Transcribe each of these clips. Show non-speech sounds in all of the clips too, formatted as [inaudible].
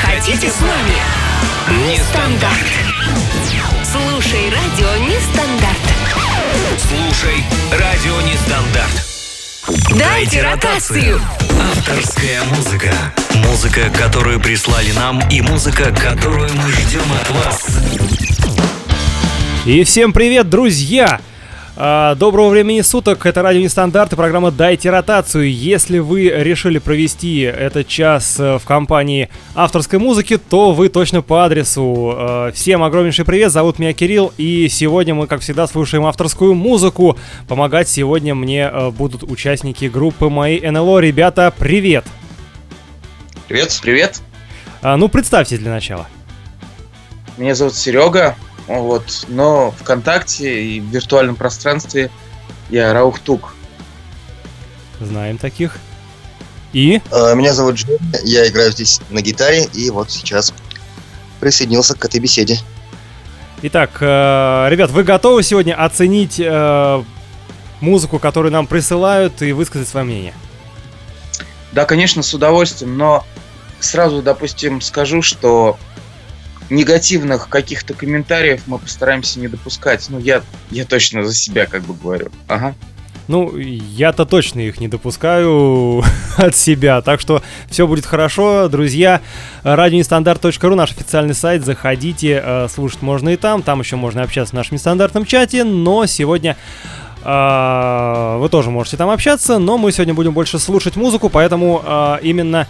хотите с нами? Нестандарт. Слушай радио Нестандарт. Слушай радио Нестандарт. Дайте ротацию. Авторская музыка. Музыка, которую прислали нам, и музыка, которую мы ждем от вас. И всем привет, друзья! А, Доброго времени суток, это радио Нестандарт и программа «Дайте ротацию». Если вы решили провести этот час э, в компании авторской музыки, то вы точно по адресу. Э, Всем огромнейший привет, зовут меня Кирилл, и сегодня мы, как всегда, слушаем авторскую музыку. Помогать сегодня мне э, будут участники группы моей НЛО. Ребята, привет! Привет, привет. А, Ну, представьтесь для начала. Меня зовут Серега. Вот, но ВКонтакте и в виртуальном пространстве я Раухтук. Знаем таких. И? Э, Меня зовут Женя, я играю здесь на гитаре, и вот сейчас присоединился к этой беседе. Итак, э, ребят, вы готовы сегодня оценить э, музыку, которую нам присылают, и высказать свое мнение? Да, конечно, с удовольствием, но сразу, допустим, скажу, что негативных каких-то комментариев мы постараемся не допускать. Ну, я, я точно за себя как бы говорю. Ага. Ну, я-то точно их не допускаю [laughs] от себя, так что все будет хорошо, друзья. Радионестандарт.ру, наш официальный сайт, заходите, э, слушать можно и там, там еще можно общаться в нашем нестандартном чате, но сегодня э, вы тоже можете там общаться, но мы сегодня будем больше слушать музыку, поэтому э, именно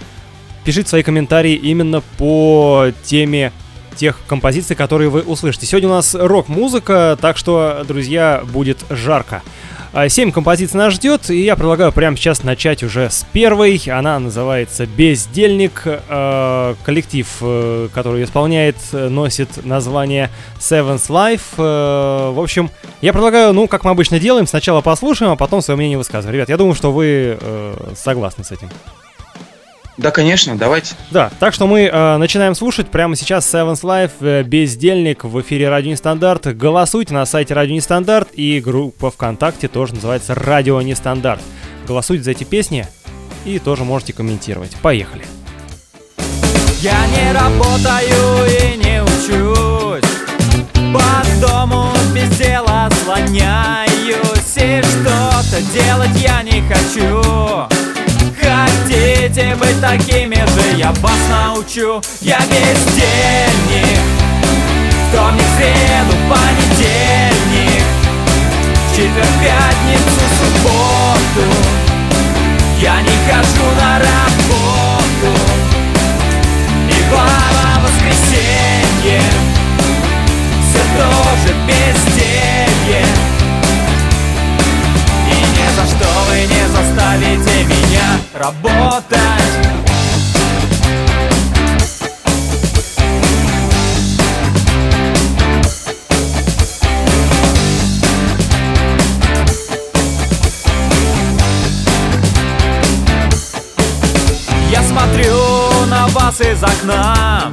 пишите свои комментарии именно по теме тех композиций, которые вы услышите. Сегодня у нас рок-музыка, так что, друзья, будет жарко. А, Семь композиций нас ждет, и я предлагаю прямо сейчас начать уже с первой. Она называется «Бездельник». Э, Коллектив, э, который исполняет, э, носит название Seventh Life. Э, В общем, я предлагаю, ну, как мы обычно делаем, сначала послушаем, а потом свое мнение высказываем. Ребят, я думаю, что вы согласны с этим. Да, конечно, давайте. Да, так что мы э, начинаем слушать прямо сейчас Seventh Life, э, Бездельник в эфире Радио Нестандарт. Голосуйте на сайте Радио Нестандарт и группа ВКонтакте тоже называется Радио Нестандарт. Голосуйте за эти песни и тоже можете комментировать. Поехали. Я не работаю и не учусь По дому без дела слоняюсь И что-то делать я не хочу Хотите быть такими же, я вас научу. Я бездельник Вторник, среду, понедельник Четверг, пятницу, субботу. Я не хожу на работу. И глава воскресенье Все тоже безделье за что вы не заставите меня работать. Я смотрю на вас из окна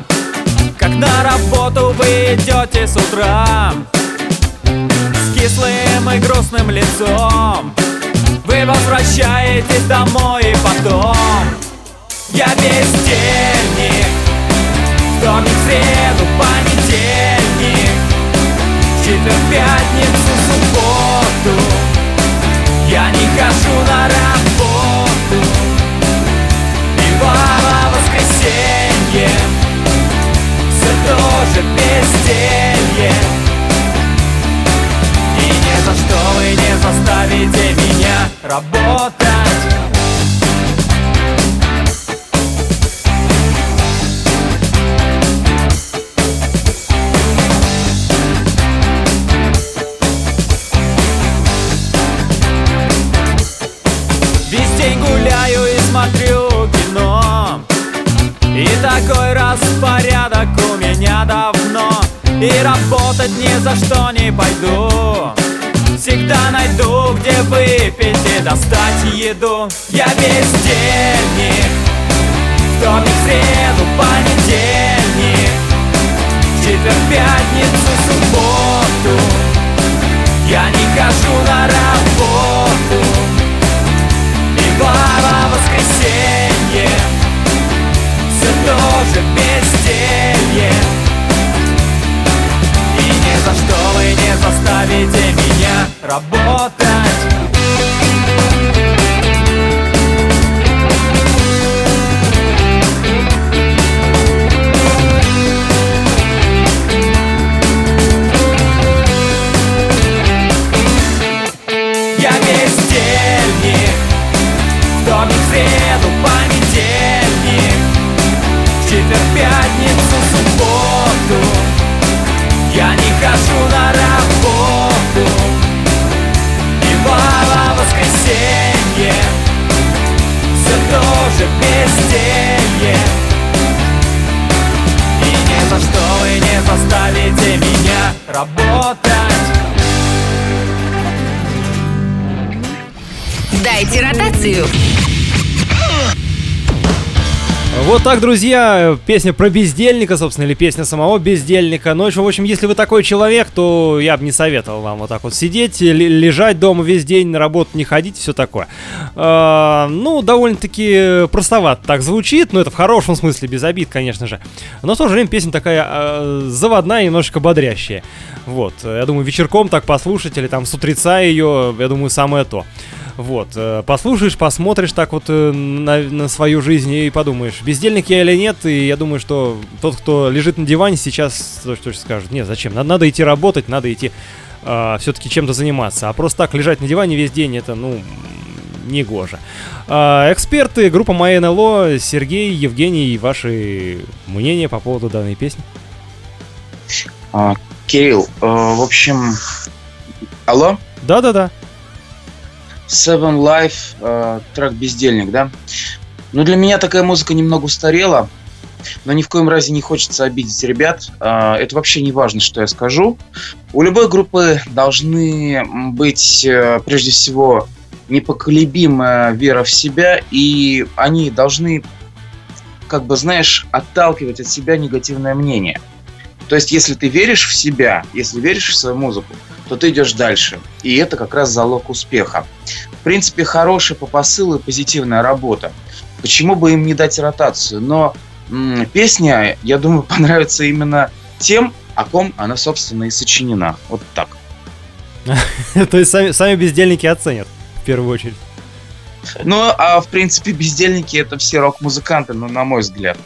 Как на работу вы идете с утра. С кислым и грустным лицом Вы возвращаетесь домой и потом. Я бездельник Вторник, среду, понедельник. Четверг, пятницу, субботу. Я не хожу на работу. И глава воскресенье. Все тоже безделье работать. Гуляю и смотрю кино. И такой распорядок у меня давно. И работать ни за что не пойду. Всегда найду, выпить и достать еду. Я бездельник Вторник, среду, понедельник. Четверг, пятницу, субботу. Я не хожу на работу. И глава воскресенье. Все тоже без работать. Я бездельник Вторник, среду, понедельник четверг, пятницу, субботу работать Дайте ротацию. Вот так, друзья, песня про бездельника, собственно, или песня самого бездельника. Но, в общем, если вы такой человек, то я бы не советовал вам вот так вот сидеть, лежать дома весь день, на работу не ходить, все такое. А, ну, довольно-таки простовато так звучит, но это в хорошем смысле, без обид, конечно же. Но в то же время песня такая а, заводная, немножечко бодрящая. Вот, я думаю, вечерком так послушать, или там с утреца ее, я думаю, самое то. Вот, э, послушаешь, посмотришь так вот э, на, на свою жизнь и подумаешь, бездельник я или нет, и я думаю, что тот, кто лежит на диване, сейчас то, что скажет, нет, зачем, надо, надо идти работать, надо идти все-таки чем-то заниматься, а просто так лежать на диване весь день, это, ну, не гоже. А, эксперты, группа Моя НЛО, Сергей, Евгений, ваши мнения по поводу данной песни? А, Кирилл, э, в общем, алло? Да-да-да. Seven Life, э, трек «Бездельник», да? Ну, для меня такая музыка немного устарела, но ни в коем разе не хочется обидеть ребят. Э, это вообще не важно, что я скажу. У любой группы должны быть, э, прежде всего, непоколебимая вера в себя, и они должны, как бы, знаешь, отталкивать от себя негативное мнение. То есть, если ты веришь в себя, если веришь в свою музыку, то ты идешь дальше. И это как раз залог успеха. В принципе, хорошая по посылу и позитивная работа. Почему бы им не дать ротацию? Но м, песня, я думаю, [laughs] понравится именно тем, о ком она, собственно, и сочинена. Вот так. [laughs] То есть сами, сами бездельники оценят, в первую очередь. Ну, а в принципе, бездельники это все рок-музыканты, ну, на мой взгляд.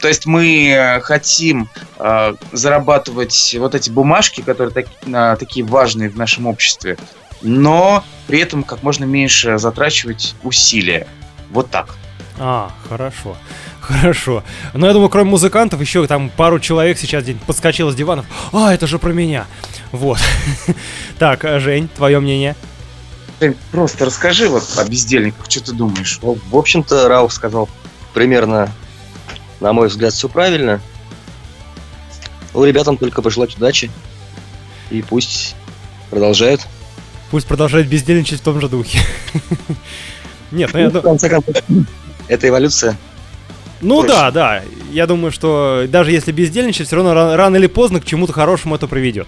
То есть мы э, хотим э, зарабатывать вот эти бумажки, которые так- а, такие важные в нашем обществе, но при этом как можно меньше затрачивать усилия. Вот так. А, хорошо. Хорошо. Но я думаю, кроме музыкантов, еще там пару человек сейчас подскочило с диванов. А, это же про меня. Вот. [laughs] Так, а, Жень, твое мнение? Просто расскажи вот о бездельниках, что ты думаешь? Ну, в общем-то, Рауф сказал примерно, на мой взгляд, все правильно. Ну, ребятам только пожелать удачи. И пусть продолжают. Пусть продолжает бездельничать в том же духе. [laughs] Нет, ну я Ну, в ду- конце концов, это эволюция. Ну да, да. Я думаю, что даже если бездельничать, все равно ра- рано или поздно к чему-то хорошему это приведет.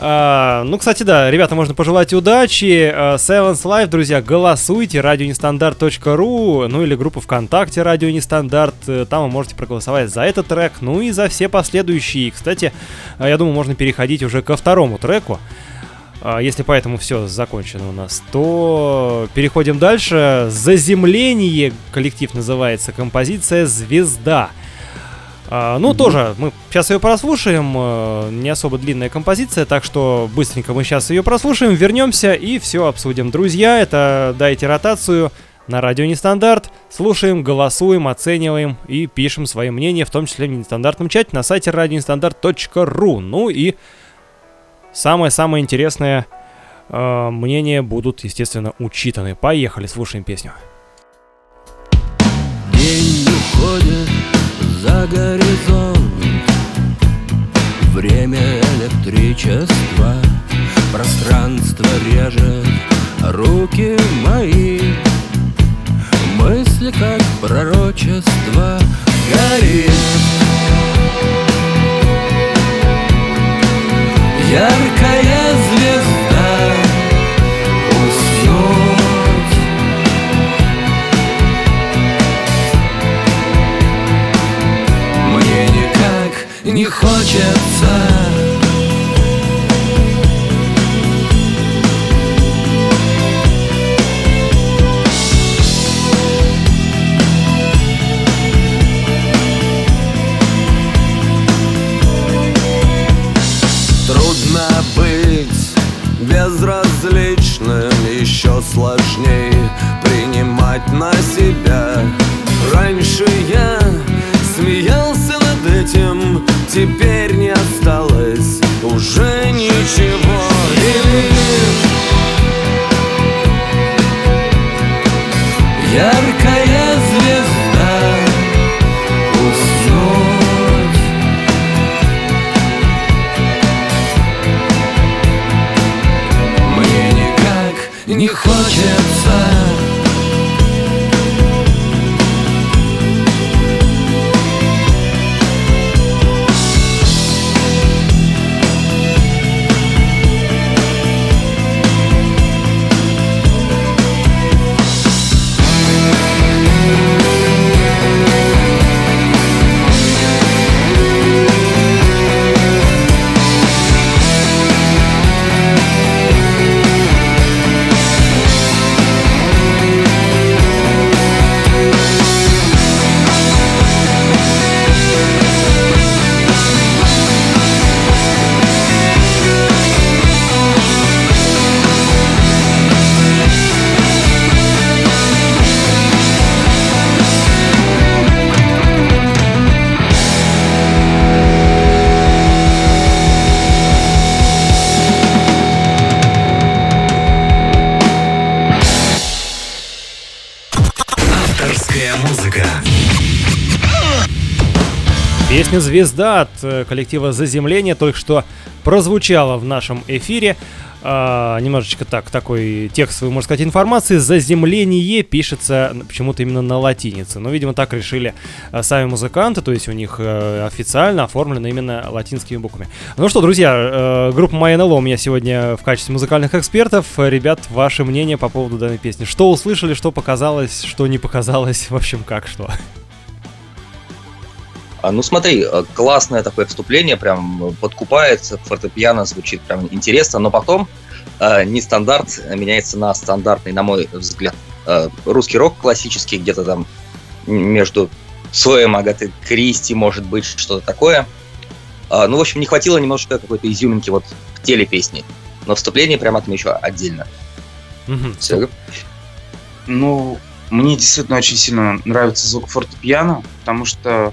А, ну, кстати, да, ребята, можно пожелать удачи. А, Sevens Live, друзья, голосуйте. Радионестандарт.ру, ну или группа ВКонтакте Радио Нестандарт. Э, Там вы можете проголосовать за этот трек, ну и за все последующие. Кстати, а, я думаю, можно переходить уже ко второму треку. А, Если поэтому все закончено у нас, то переходим дальше. Заземление коллектив называется, композиция «Звезда». А, ну, тоже, мы сейчас ее прослушаем, э, не особо длинная композиция, так что быстренько мы сейчас ее прослушаем, вернемся и все обсудим. Друзья, это дайте ротацию на радио Нестандарт, слушаем, голосуем, оцениваем и пишем свои мнения, в том числе в нестандартном чате на сайте радионестандарт.ру. Ну и самое-самое интересное э, мнения будут, естественно, учитаны. Поехали, слушаем песню. День уходит за горизонт Время электричества Пространство режет руки мои Мысли как пророчество горит Яркая звезда Уснуть Мне никак не хочется Еще сложнее принимать на себя. Раньше я смеялся над этим Теперь не осталось уже ничего. И лишь Яркая не Песня «Звезда» от э, коллектива «Заземление» только что прозвучала в нашем эфире. А, немножечко так, такой текстовый, можно сказать, информации. «Заземление» пишется почему-то именно на латинице. Но, видимо, так решили а, сами музыканты, то есть у них э, официально оформлено именно латинскими буквами. Ну что, друзья, э, группа MyNLO у меня сегодня в качестве музыкальных экспертов. Ребят, ваше мнение по поводу данной песни. Что услышали, что показалось, что не показалось, [laughs] в общем, как что? А, Ну смотри, э, классное такое вступление, прям подкупает, фортепиано звучит прям интересно, но потом э, нестандарт меняется на стандартный, на мой взгляд, э, русский рок классический, где-то там между слоем Агаты Кристи, может быть, что-то такое. А, ну, в общем, не хватило немножко какой-то изюминки вот в теле песни. Но вступление прям отмечу отдельно. Мгм. Серега? Ну, мне действительно очень сильно нравится звук фортепиано, потому что э,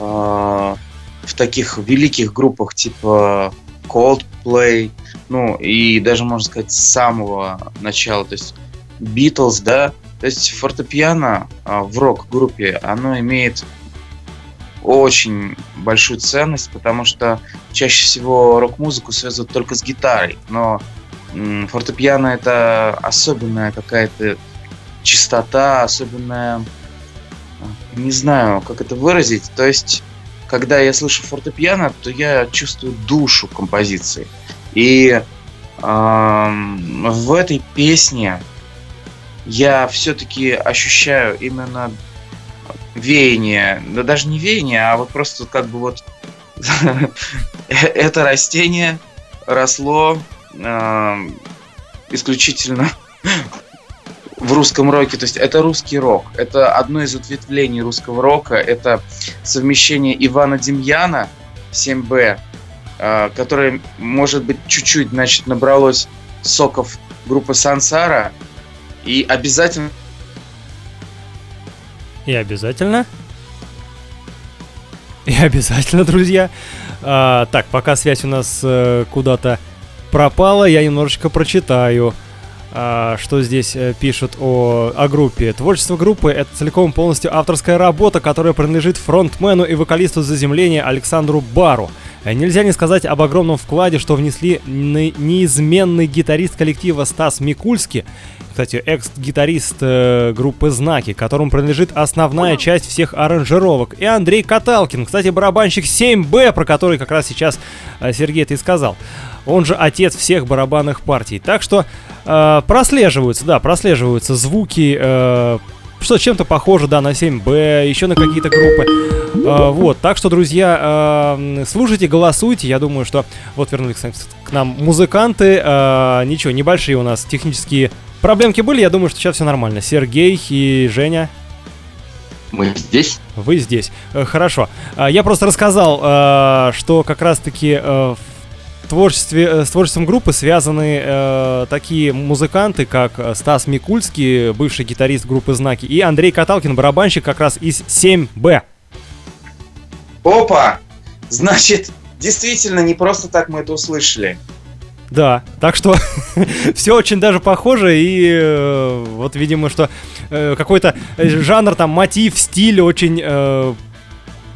в таких великих группах типа Coldplay, ну и даже можно сказать с самого начала, то есть Beatles, да, то есть фортепиано э, в рок-группе, оно имеет очень большую ценность, потому что чаще всего рок-музыку связывают только с гитарой, но фортепиано это особенная какая-то чистота, особенная, не знаю, как это выразить. То есть, когда я слышу фортепиано, то я чувствую душу композиции. И ам, в этой песне я все-таки ощущаю именно веяние, да даже не веяние, а вот просто как бы вот [laughs] это растение росло исключительно в русском роке. То есть это русский рок. Это одно из ответвлений русского рока. Это совмещение Ивана Демьяна 7Б, э, которое, может быть, чуть-чуть, значит, набралось соков группы Сансара. И обязательно И обязательно. И обязательно, друзья. А, так, пока связь у нас э, куда-то пропала, я немножечко прочитаю, а, что здесь э, пишут о, о группе. Творчество группы — это целиком полностью авторская работа, которая принадлежит фронтмену и вокалисту заземления Александру Бару. Э, Нельзя не сказать об огромном вкладе, что внесли не- неизменный гитарист коллектива Стас Микульский, кстати, экс-гитарист э, группы «Знаки», которому принадлежит основная часть всех аранжировок, и Андрей Каталкин, кстати, барабанщик 7Б, про который как раз сейчас э, Сергей ты сказал. Он же отец всех барабанных партий. Так что э, прослеживаются, да, прослеживаются звуки, э, что чем-то похоже, да, на 7Б, еще на какие-то группы. Э, вот, так что, друзья, э, слушайте, голосуйте. Я думаю, что вот вернулись к нам музыканты. Э, ничего, небольшие у нас технические проблемки были. Я думаю, что сейчас все нормально. Сергей и Женя. Мы здесь? Вы здесь. Э, Хорошо. А, Я просто рассказал, э, что как раз-таки э, в творчестве, э, с творчеством группы связаны э, такие музыканты, как э, Стас Микульский, бывший гитарист группы «Знаки», и Андрей Каталкин, барабанщик как раз из 7Б. Опа! Значит, действительно, не просто так мы это услышали. Да, так что [laughs] все очень даже похоже, и э, вот, видимо, что э, какой-то э, жанр, там, мотив, стиль очень э,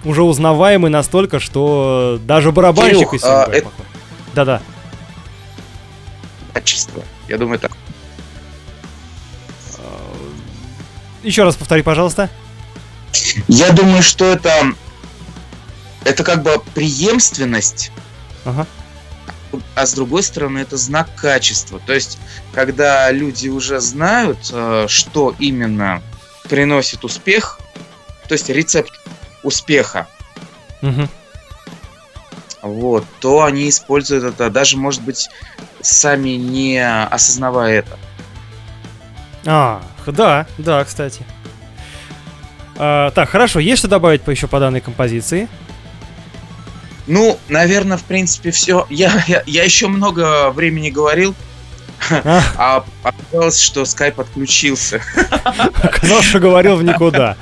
уже узнаваемый настолько, что даже барабанщик Кирюх, из а, 7Б это-. Да-да. Качество. Я думаю, так. Еще раз повтори, пожалуйста. Я думаю, что это... Это как бы преемственность, Ага. а с другой стороны это знак качества. То есть, когда люди уже знают, э, что именно приносит успех, то есть рецепт успеха, Мгм. Вот, то они используют это, даже, может быть, сами не осознавая это. А, да, да, кстати. А, так, хорошо, есть что добавить по еще по данной композиции? Ну, наверное, в принципе, все. Я, я, я еще много времени говорил, А, а оказалось, что скайп отключился. оказалось, что говорил в никуда.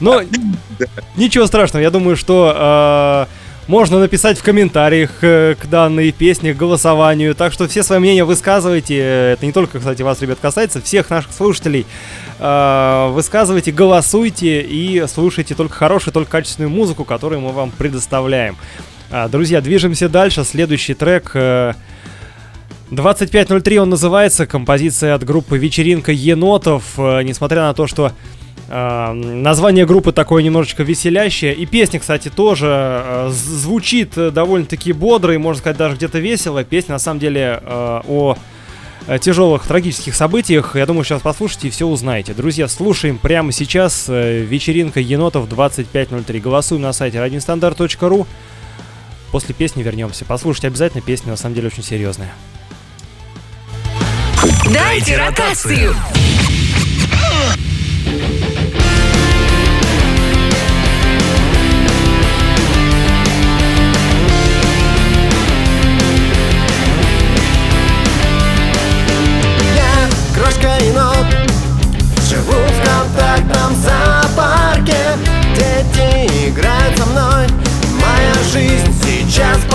Но [laughs] ничего страшного, я думаю, что а, можно написать в комментариях э, к данной песне, к голосованию. Так что все свои мнения высказывайте. Это не только, кстати, вас, ребят, касается, всех наших слушателей. А, Высказывайте, голосуйте и слушайте только хорошую, только качественную музыку, которую мы вам предоставляем. А, Друзья, движемся дальше. Следующий трек э, 2503 он называется, композиция от группы «Вечеринка енотов». Э, Несмотря на то, что э, название группы такое немножечко веселящее, и песня, кстати, тоже э, звучит э, довольно-таки бодро и, можно сказать, даже где-то весело. Песня, на самом деле, э, о э, тяжелых трагических событиях. Я думаю, сейчас послушайте и все узнаете. Друзья, слушаем прямо сейчас э, «Вечеринка енотов 2503». Голосуем на сайте radiostandarт.ru. После песни вернемся. Послушайте обязательно, песня на самом деле очень серьезная. Дайте ротацию. Сейчас в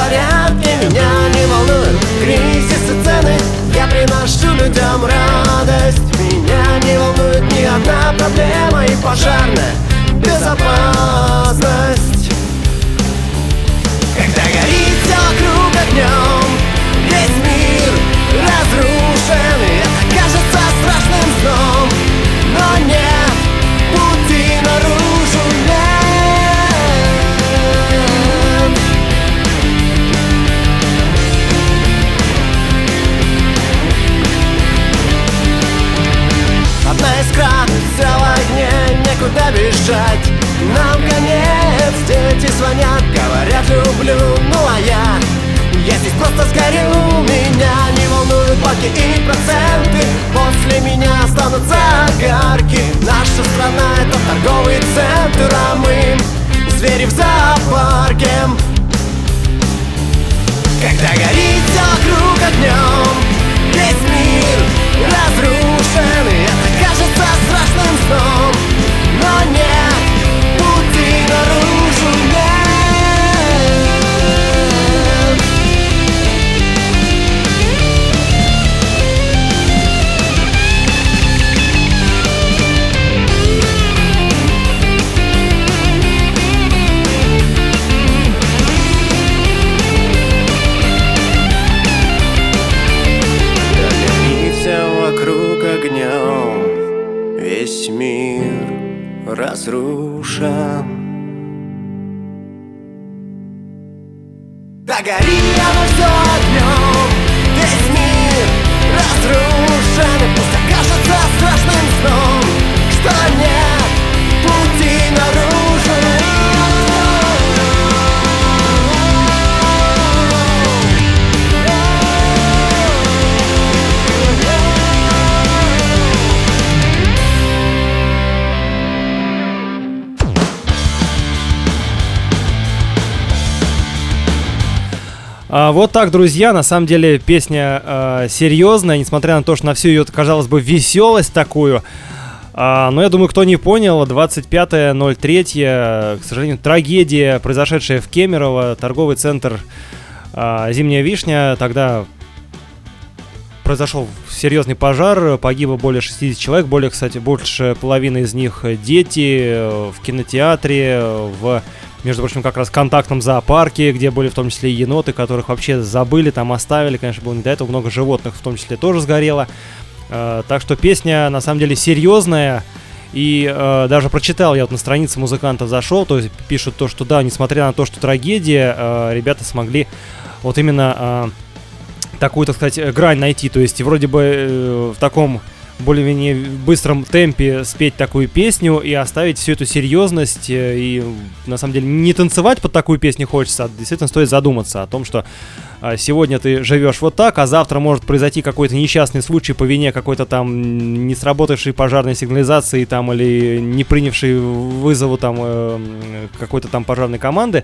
Меня не волнуют кризисы цены. Я приношу людям радость. Меня не волнует ни одна проблема И пожарная безопасность бежать. Нам конец, дети звонят, говорят люблю Ну а я, я здесь просто сгорю. Меня не волнуют банки и проценты. После меня останутся огарки Наша страна это торговый центр А мы звери в зоопарке. Когда горит все вокруг огнем Весь мир разрушен И это кажется страшным сном. Но нет мир разрушен. Да гори оно все огнем Весь мир разрушен. И пусть окажется страшным сном Что нет А, вот так, друзья, на самом деле песня а, серьезная, несмотря на то, что на всю ее, казалось бы, веселость такую. А, но я думаю, кто не понял, 25.03, к сожалению, трагедия, произошедшая в Кемерово, торговый центр а, «Зимняя вишня», тогда произошел серьезный пожар, погибло более 60 человек, более, кстати, больше половины из них дети в кинотеатре, в между прочим, как раз контактном зоопарке, где были в том числе и еноты, которых вообще забыли, там оставили, конечно, было не до этого, много животных в том числе тоже сгорело. Э, так что песня на самом деле серьезная, и э, даже прочитал я вот на странице музыкантов зашел, то есть пишут то, что да, несмотря на то, что трагедия, э, ребята смогли вот именно э, такую, так сказать, грань найти. То есть вроде бы э, в таком более-менее быстром темпе спеть такую песню и оставить всю эту серьезность. Э, и на самом деле не танцевать под такую песню хочется, а действительно стоит задуматься о том, что сегодня ты живешь вот так, а завтра может произойти какой-то несчастный случай по вине какой-то там не сработавшей пожарной сигнализации там или не принявшей вызову там э, какой-то там пожарной команды.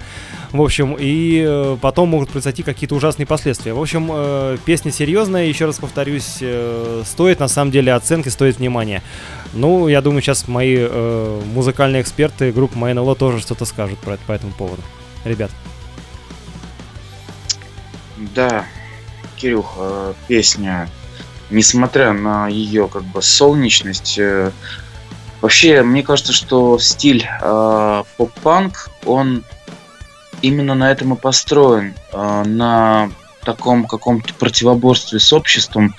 В общем, и э, потом могут произойти какие-то ужасные последствия. В общем, э, песня серьезная, еще раз повторюсь, стоит на самом деле оценки, стоит внимания. Ну, я думаю, сейчас мои музыкальные эксперты группы МНЛО тоже что-то скажут про это, по этому поводу. Ребят. Да, Кирюх, э, песня, несмотря на ее как бы солнечность, э, вообще мне кажется, что стиль э, поп-панк, он именно на этом и построен, на таком каком-то противоборстве с обществом,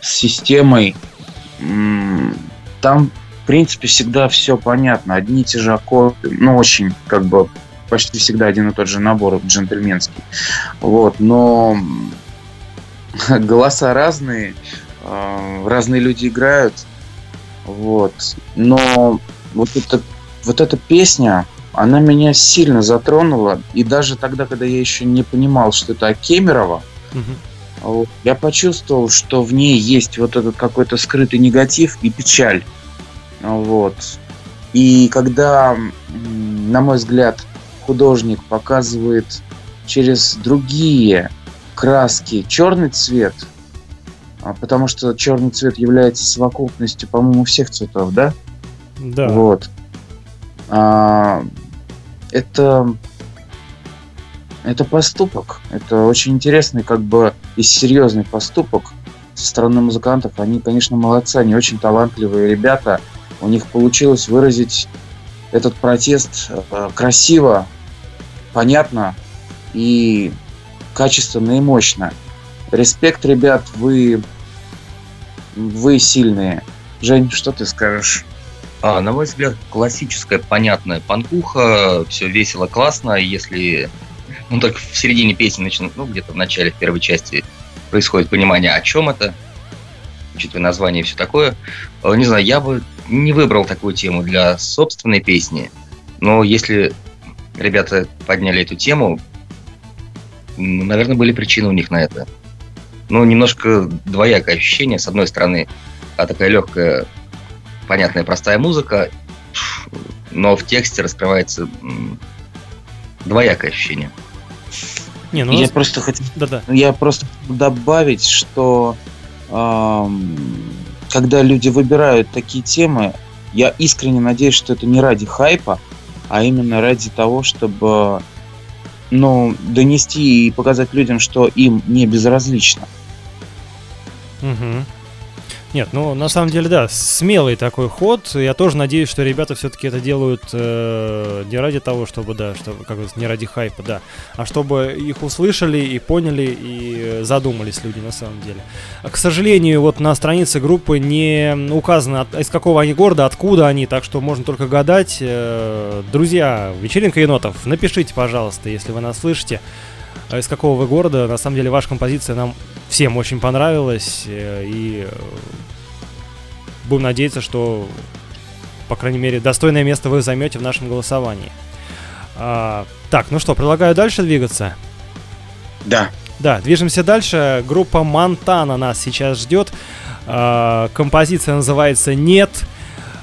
с системой. Там, в принципе, всегда все понятно. Одни и те же аккорды, ну, очень, как бы, почти всегда один и тот же набор джентльменский. Вот, но [laughs] голоса разные, а, разные люди играют. Вот. Но вот эта, вот эта песня, она меня сильно затронула. И даже тогда, когда я еще не понимал, что это Кемерово, угу. я почувствовал, что в ней есть вот этот какой-то скрытый негатив и печаль. Вот. И когда, на мой взгляд, художник показывает через другие краски черный цвет, а, потому что черный цвет является совокупностью, по-моему, всех цветов, да? Да. Вот. А, это это поступок. Это очень интересный, как бы, и серьезный поступок со стороны музыкантов. Они, конечно, молодцы, они очень талантливые ребята. У них получилось выразить этот протест э, красиво, понятно и качественно и мощно. Респект, ребят, вы, вы сильные. Жень, что ты скажешь? А, на мой взгляд, классическая, понятная панкуха, все весело, классно, если ну, только в середине песни начинает, ну, где-то в начале, в первой части происходит понимание, о чем это, учитывая название и все такое. А, не знаю, я бы не выбрал такую тему для собственной песни, но если ребята подняли эту тему, наверное, были причины у них на это. Ну, немножко двоякое ощущение. С одной стороны, а такая легкая, понятная, простая музыка, но в тексте раскрывается двоякое ощущение. Не, ну я просто хотел, Да-да. я просто добавить, что эм, когда люди выбирают такие темы, я искренне надеюсь, что это не ради хайпа, а именно ради того, чтобы ну, донести и показать людям, что им не безразлично. Угу. Нет, ну на самом деле, да, смелый такой ход. Я тоже надеюсь, что ребята все-таки это делают э, не ради того, чтобы, да, чтобы, как не ради хайпа, да, а чтобы их услышали и поняли и задумались люди на самом деле. К сожалению, вот на странице группы не указано, из какого они города, откуда они, так что можно только гадать. Э, друзья, вечеринка енотов, напишите, пожалуйста, если вы нас слышите из какого вы города. На самом деле, ваша композиция нам всем очень понравилась. Э, и э, будем надеяться, что, по крайней мере, достойное место вы займете в нашем голосовании. А, так, ну что, предлагаю дальше двигаться. Да. Да, движемся дальше. Группа Монтана нас сейчас ждет. А, композиция называется «Нет».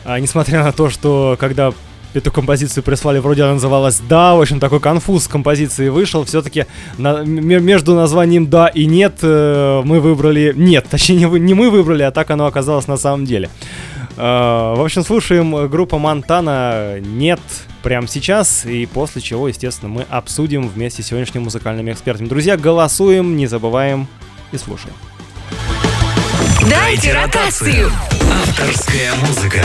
А, несмотря на то, что когда эту композицию прислали, вроде она называлась «Да», в общем, такой конфуз композиции вышел, все-таки на, между названием «Да» и «Нет» э, мы выбрали «Нет», [laughs] точнее, не, не мы выбрали, а так оно оказалось на самом деле. Э, в общем, слушаем группа Монтана «Нет» прямо сейчас, и после чего, естественно, мы обсудим вместе с сегодняшними музыкальными экспертами. Друзья, голосуем, не забываем и слушаем. Дайте ротацию. Авторская музыка.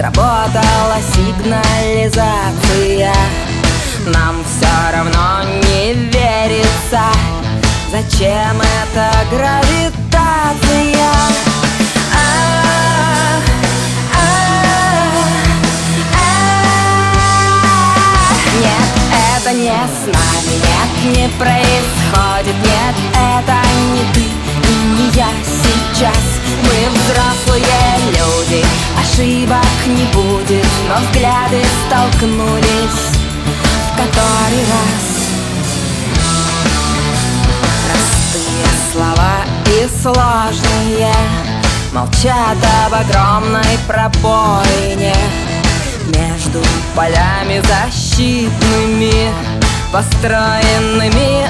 Сработала сигнализация Нам все равно не верится Зачем эта гравитация? Ах, ах, ах. Нет, это не с нами, нет, не происходит Нет, это не ты и не я сейчас Мы взрослые люди, ошибок не будет Но взгляды столкнулись в который раз. Простые слова и сложные Молчат об огромной пробоине Между полями защитными Построенными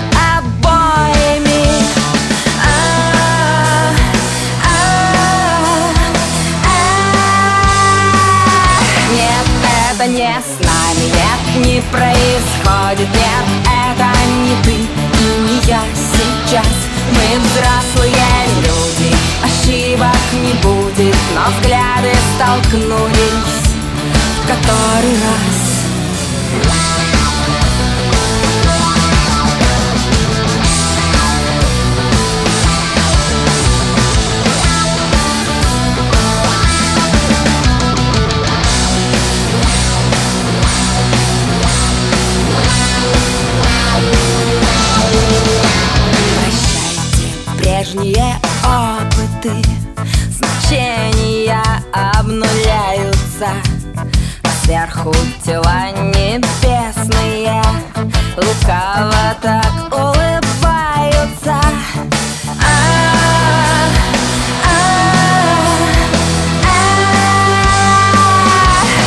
нет, не происходит. Нет, это не ты и не я сейчас. Мы взрослые люди, ошибок не будет. Но взгляды столкнулись в который раз Сверху тела небесные Лукаво так улыбаются. Ах, ах, ах.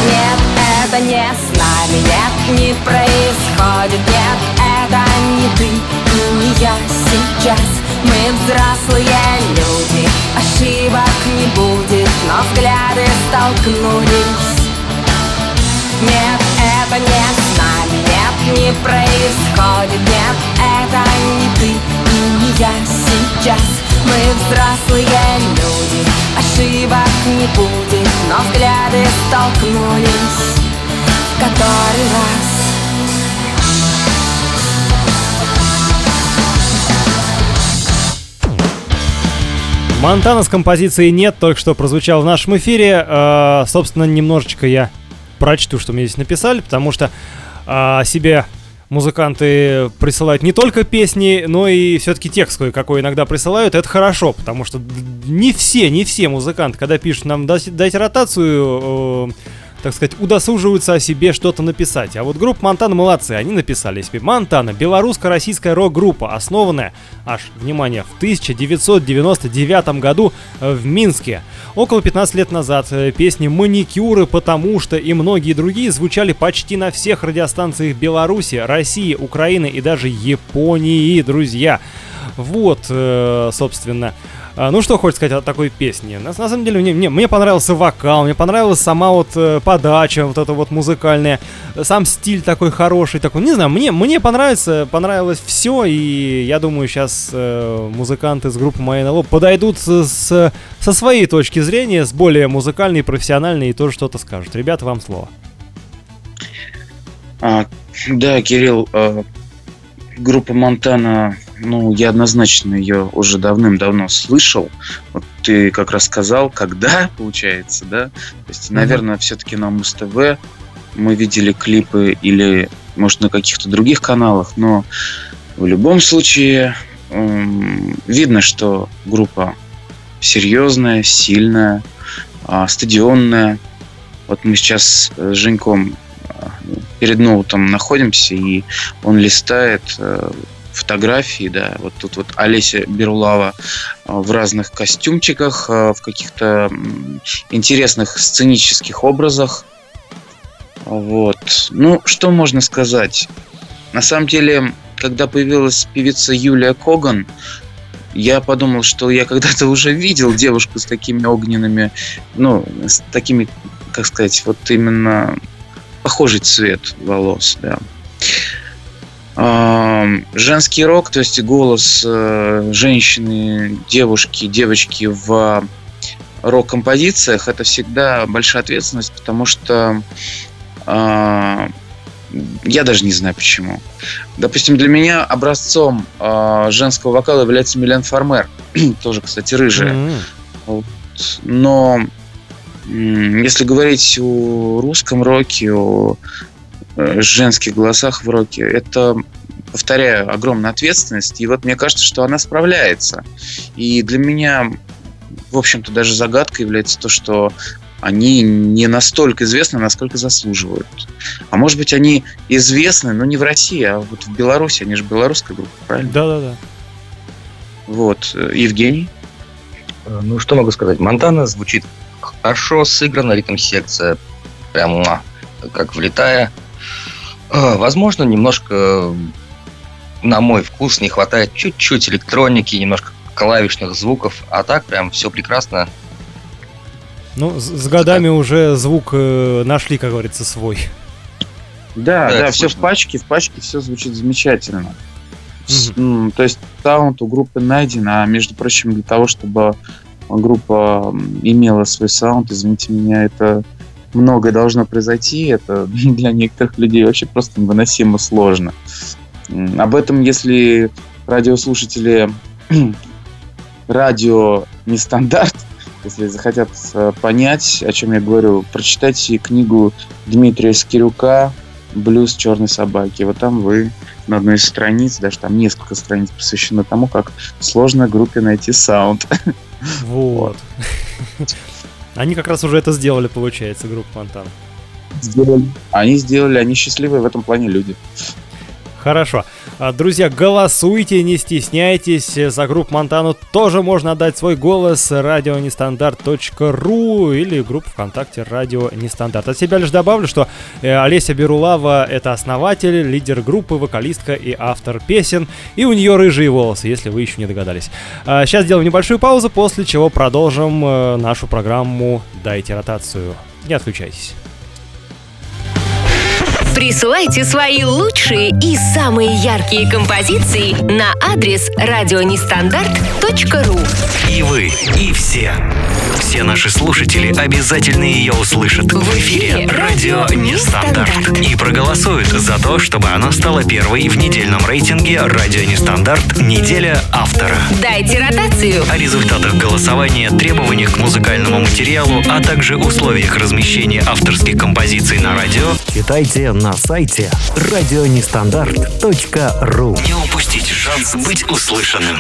Нет, это не с нами, нет, не происходит Нет, это не ты и не я. Сейчас Мы взрослые люди, ошибок не будет Но взгляды столкнулись Нет, это не с нами, нет, не происходит. Нет, это не ты и не я. Сейчас Мы взрослые люди, ошибок не будет Но взгляды столкнулись в который раз. Монтана с композицией «Нет» только что прозвучал в нашем эфире. Э, собственно, немножечко я прочту, что мне здесь написали, потому что э, себе музыканты присылают не только песни, но и все-таки текст кое-какой иногда присылают. Это хорошо, потому что не все, не все музыканты, когда пишут нам «дайте, дайте ротацию», э, так сказать, удосуживаются о себе что-то написать. А вот группа Монтана молодцы, они написали себе. Монтана, белорусско-российская рок-группа, основанная аж, внимание, в 1999 году в Минске. Около 15 лет назад э, песни «Маникюры», «Потому что» и многие другие звучали почти на всех радиостанциях Беларуси, России, Украины и даже Японии, друзья. Вот, э, собственно, а, Ну что хочешь сказать о такой песне? На, на самом деле мне, мне, мне понравился вокал, мне понравилась сама вот э, подача, вот эта вот музыкальная, сам стиль такой хороший, такой, не знаю, мне, мне понравится, понравилось все, и я думаю, сейчас э, музыканты с группы МНЛО подойдут с, с- со своей точки зрения, с более музыкальной, профессиональной, и тоже что-то скажут. Ребята, вам слово. А, да, Кирилл, э, группа Монтана, ну, я однозначно ее уже давным-давно слышал. Вот ты как раз сказал, когда, [laughs] получается, да? То есть, наверное, все-таки на Муз-ТВ мы видели клипы или, может, на каких-то других каналах, но в любом случае м, видно, что группа серьезная, сильная, а, стадионная. Вот мы сейчас с Женьком а, перед ноутом находимся, и он листает э, фотографии, да, вот тут вот Олеся Берлава в разных костюмчиках, в каких-то интересных сценических образах. Вот. Ну, что можно сказать? На самом деле, когда появилась певица Юлия Коган, я подумал, что я когда-то уже видел девушку с такими огненными, ну, с такими, как сказать, вот именно похожий цвет волос, да. Женский рок, то есть голос э, женщины, девушки, девочки в рок-композициях, это всегда большая ответственность, потому что а, я даже не знаю почему. Допустим, для меня образцом э, женского вокала является Милен Фармер. [clears throat] Тоже, кстати, рыжая. Mm-hmm. Но если говорить о русском роке, о женских голосах в роке, это, повторяю, огромная ответственность. И вот мне кажется, что она справляется. И для меня, в общем-то, даже загадкой является то, что они не настолько известны, насколько заслуживают. А может быть, они известны, но не в России, а вот в Беларуси. Они же белорусская группа, правильно? Да-да-да. Вот. Э, Евгений? Э, ну, что могу сказать? Монтана звучит хорошо, сыграна ритм-секция, прямо как влетая. Э, возможно, немножко, на мой вкус, не хватает чуть-чуть электроники, немножко клавишных звуков, а так прям все прекрасно. Ну, с, с годами так. уже звук э, нашли, как говорится, свой. Да, да, да все в пачке, в пачке все звучит замечательно. Mm-hmm. То есть саунд у группы найден, а между прочим, для того, чтобы группа имела свой саунд, извините меня, это многое должно произойти, это [laughs] для некоторых людей вообще просто невыносимо сложно. Об этом, если радиослушатели [clears throat] радио нестандарт [laughs] если захотят э, понять, о чем я говорю, прочитайте книгу Дмитрия Скирюка «Блюз черной собаки». Вот там вы на одной из страниц, даже там несколько страниц посвящено тому, как сложно группе найти саунд. [laughs] Вот. Они как раз уже это сделали, получается, группа Монтан. Сделали. Они сделали, они счастливые в этом плане люди. Хорошо. А, друзья, голосуйте, не стесняйтесь. За группу Монтану тоже можно отдать свой голос. радионестандарт.ру или группа ВКонтакте Радио Нестандарт. От себя лишь добавлю, что э, Олеся Берулава это основатель, лидер группы, вокалистка и автор песен. И у нее рыжие волосы, если вы еще не догадались. Сейчас а, сделаем небольшую паузу, после чего продолжим э, нашу программу «Дайте ротацию». Не отключайтесь. Присылайте свои лучшие и самые яркие композиции на адрес радионестандарт.ру И вы, и все. Все наши слушатели обязательно ее услышат в эфире «Радио Нестандарт» и проголосуют за то, чтобы она стала первой в недельном рейтинге «Радио Нестандарт. Неделя автора». Дайте ротацию. О результатах голосования, требованиях к музыкальному материалу, а также условиях размещения авторских композиций на радио читайте на сайте радионестандарт.ру Не упустите шанс быть услышанным.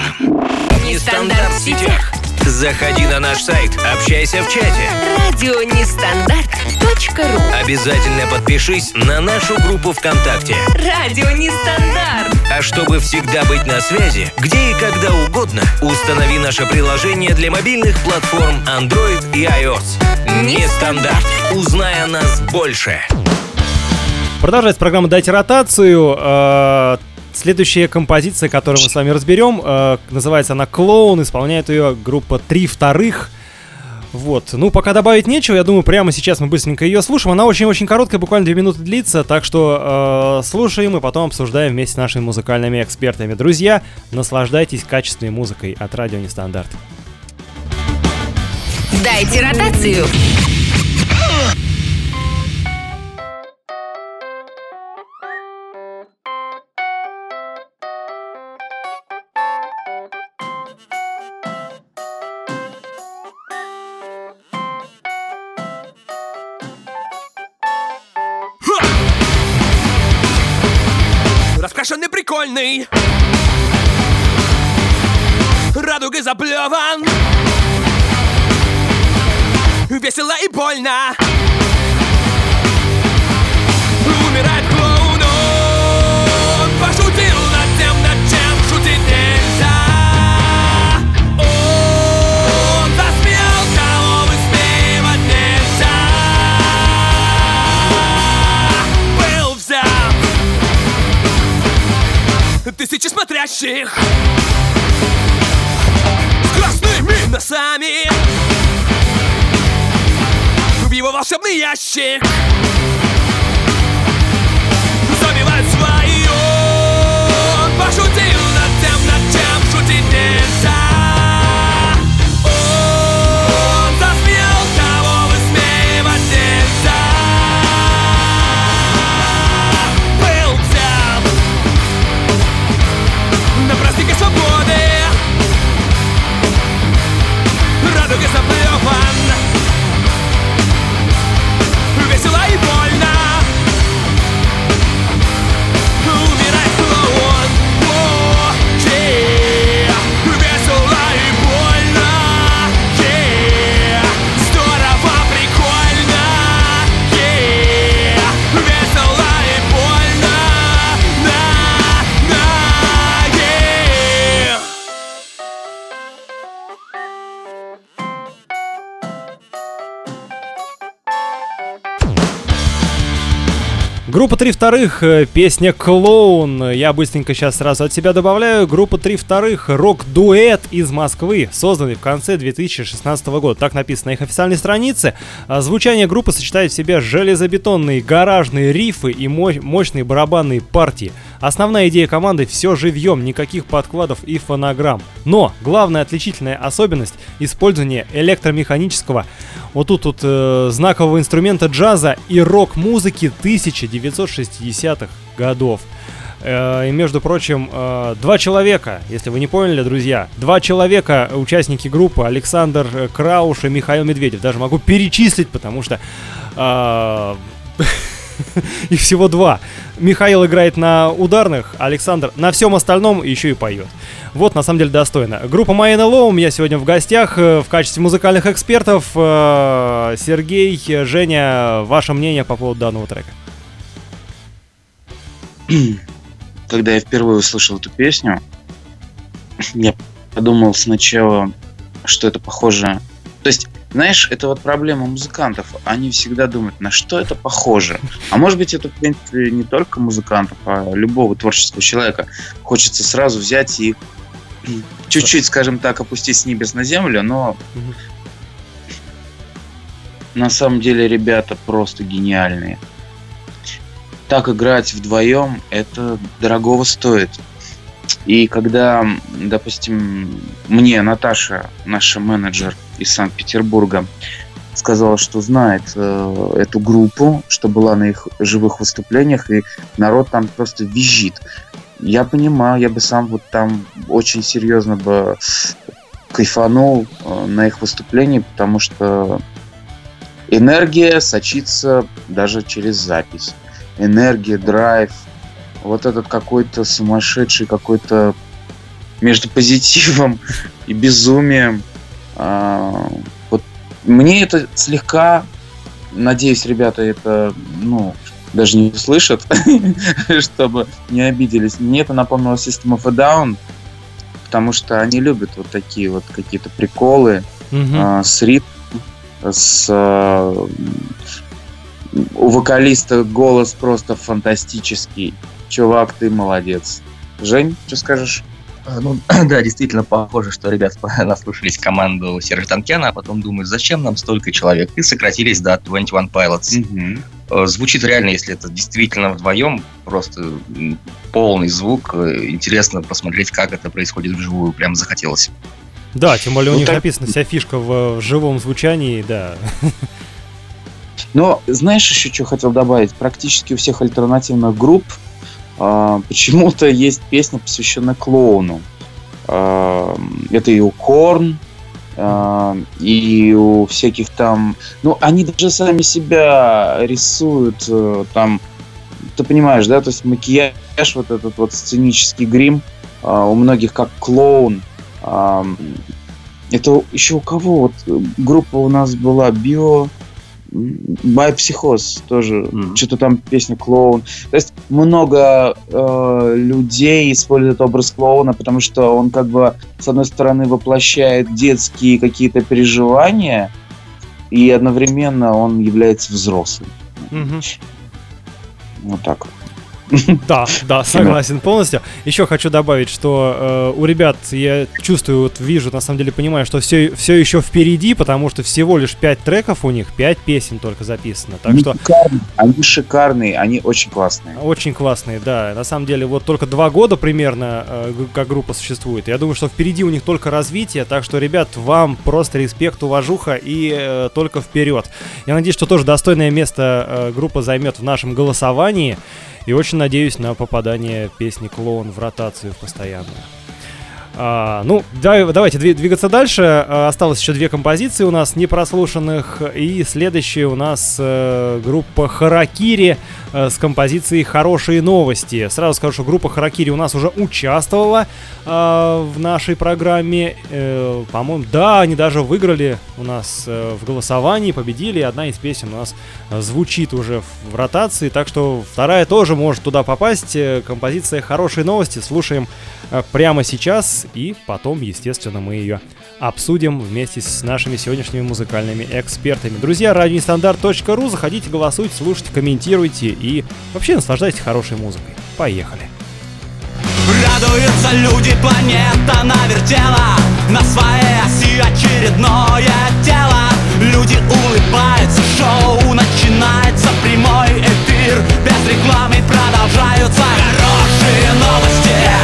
Нестандарт в сетях. Заходи на наш сайт, общайся в чате. Радионестандарт.ру Обязательно подпишись на нашу группу ВКонтакте. Радио Нестандарт. А чтобы всегда быть на связи, где и когда угодно, установи наше приложение для мобильных платформ Android и iOS. Нестандарт. Узнай о нас больше. Продолжается программа «Дайте ротацию». Э, следующая композиция, которую мы с вами разберем, э, называется она «Клоун», исполняет ее группа «Три вторых». Вот, ну пока добавить нечего, я думаю, прямо сейчас мы быстренько ее слушаем. Она очень-очень короткая, буквально 2 минуты длится, так что э, слушаем и потом обсуждаем вместе с нашими музыкальными экспертами. Друзья, наслаждайтесь качественной музыкой от Радио Нестандарт. Дайте ротацию. Прикольный Радугой заплеван Весело и больно ящик С красными носами. В его волшебный ящик Группа «Три вторых», э, песня «Клоун». Я быстренько сейчас сразу от себя добавляю. Группа «Три вторых» — рок-дуэт из Москвы, созданный в конце 2016 года. Так написано на их официальной странице. А Звучание группы сочетает в себе железобетонные гаражные рифы и мо- мощные барабанные партии. Основная идея команды — все живьем, никаких подкладов и фонограмм. Но главная отличительная особенность — использование электромеханического вот тут тут э, знакового инструмента джаза и рок-музыки 1960-х годов. Э, и, между прочим, э, два человека, если вы не поняли, друзья, два человека, участники группы, Александр э, Крауш и Михаил Медведев. Даже могу перечислить, потому что э, [laughs] [laughs] их всего два. Михаил играет на ударных, Александр на всем остальном еще и поет. Вот, на самом деле, достойно. Группа My NLO у меня сегодня в гостях э, в качестве музыкальных экспертов. Э, Сергей, Женя, ваше мнение по поводу данного трека? [clears throat] Когда я впервые услышал эту песню, [clears throat] я подумал сначала, что это похоже... То есть, знаешь, это вот проблема музыкантов. Они всегда думают, на что это похоже. А может быть, это, в принципе, не только музыкантов, а любого творческого человека. Хочется сразу взять и чуть-чуть, скажем так, опустить с небес на землю, но Мгм. на самом деле ребята просто гениальные. Так играть вдвоем, это дорогого стоит. И когда, допустим, мне Наташа, наша менеджер из Санкт-Петербурга, сказала, что знает э, эту группу, что была на их живых выступлениях, и народ там просто визжит. Я понимаю, я бы сам вот там очень серьезно бы кайфанул э, на их выступлении, потому что энергия сочится даже через запись. Энергия, драйв, вот этот какой-то сумасшедший, какой-то между позитивом и безумием. А, вот мне это слегка, надеюсь, ребята это, ну, даже не услышат, [laughs] чтобы не обиделись. Мне это напомнило System of a Down, потому что они любят вот такие вот какие-то приколы а, с ритмом, с а, у вокалиста голос просто фантастический. Чувак, ты молодец. Жень, что скажешь? А, Ну, [clears throat] да, действительно похоже, что ребята [laughs] наслушались команду Сержа Танкяна, а потом думают, зачем нам столько человек, и сократились до 21 Pilots. Э, Звучит реально, если это действительно вдвоем, просто полный звук. Э, Интересно посмотреть, как это происходит вживую. Прям захотелось. Да, тем более у Ну, них так- написана вся фишка в, в живом звучании, да. [laughs] Но знаешь еще, что хотел добавить? Практически у всех альтернативных групп почему-то есть песня, посвященная клоуну. А, это и у Корн, а, и у всяких там... Ну, они даже сами себя рисуют э, там... Ты понимаешь, да? То есть макияж, вот этот вот сценический грим а, у многих как клоун. А, это еще у кого? Вот группа у нас была Био... Байпсихоз тоже. Мгм. Что-то там песня клоун. То есть много э, людей используют образ клоуна, потому что он как бы с одной стороны воплощает детские какие-то переживания, и одновременно он является взрослым. Мгм. Вот так. вот. [laughs] Да, да, согласен полностью. Еще хочу добавить, что э, у ребят я чувствую, вот вижу, на самом деле понимаю, что все, все еще впереди, потому что всего лишь 5 треков у них, 5 песен только записано. Так они что шикарные, они шикарные, они очень классные. очень классные, да. На самом деле, вот только два года примерно, э, как группа существует. Я думаю, что впереди у них только развитие, так что, ребят, вам просто респект, уважуха и э, только вперед. Я надеюсь, что тоже достойное место э, группа займет в нашем голосовании. И очень надеюсь на попадание песни «Клоун» в ротацию постоянную. А, ну, да- давайте дви- двигаться дальше. А, осталось еще две композиции у нас непрослушанных. И следующая у нас э, группа Харакири э, с композицией «Хорошие новости». Сразу скажу, что группа Харакири у нас уже участвовала а, в нашей программе. Э, по-моему, да, они даже выиграли у нас в голосовании, победили. Одна из песен у нас звучит уже в, ротации, так что вторая тоже может туда попасть. Композиция «Хорошие новости». Слушаем прямо сейчас, и потом, естественно, мы ее обсудим вместе с нашими сегодняшними музыкальными экспертами. Друзья, радиостандарт.ру, заходите, голосуйте, слушайте, комментируйте и вообще наслаждайтесь хорошей музыкой. Поехали! Радуются люди, планета навертела На своей оси очередное тело Люди улыбаются, шоу начинается Прямой эфир, без рекламы продолжаются Хорошие новости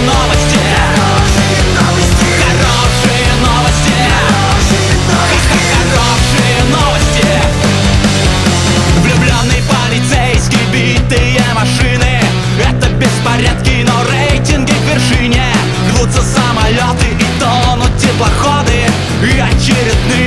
Хорошие новости Хорошие новости Хорошие новости Влюбленный полицейский, битые машины. Это беспорядки, но рейтинги к вершине самолеты и тонут теплоходы. И очередные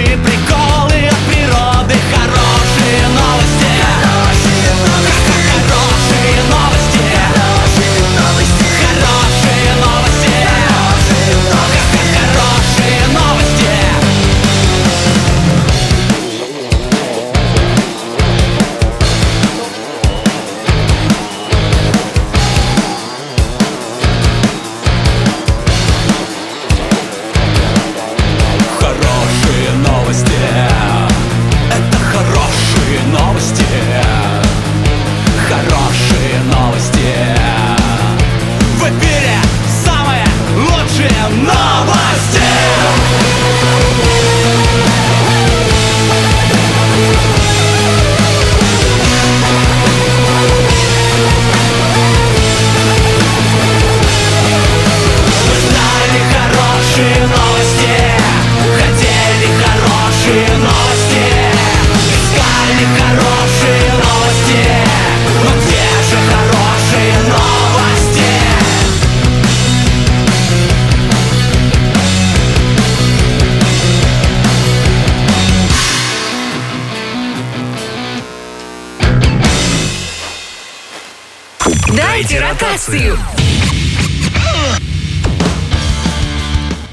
Ротацию.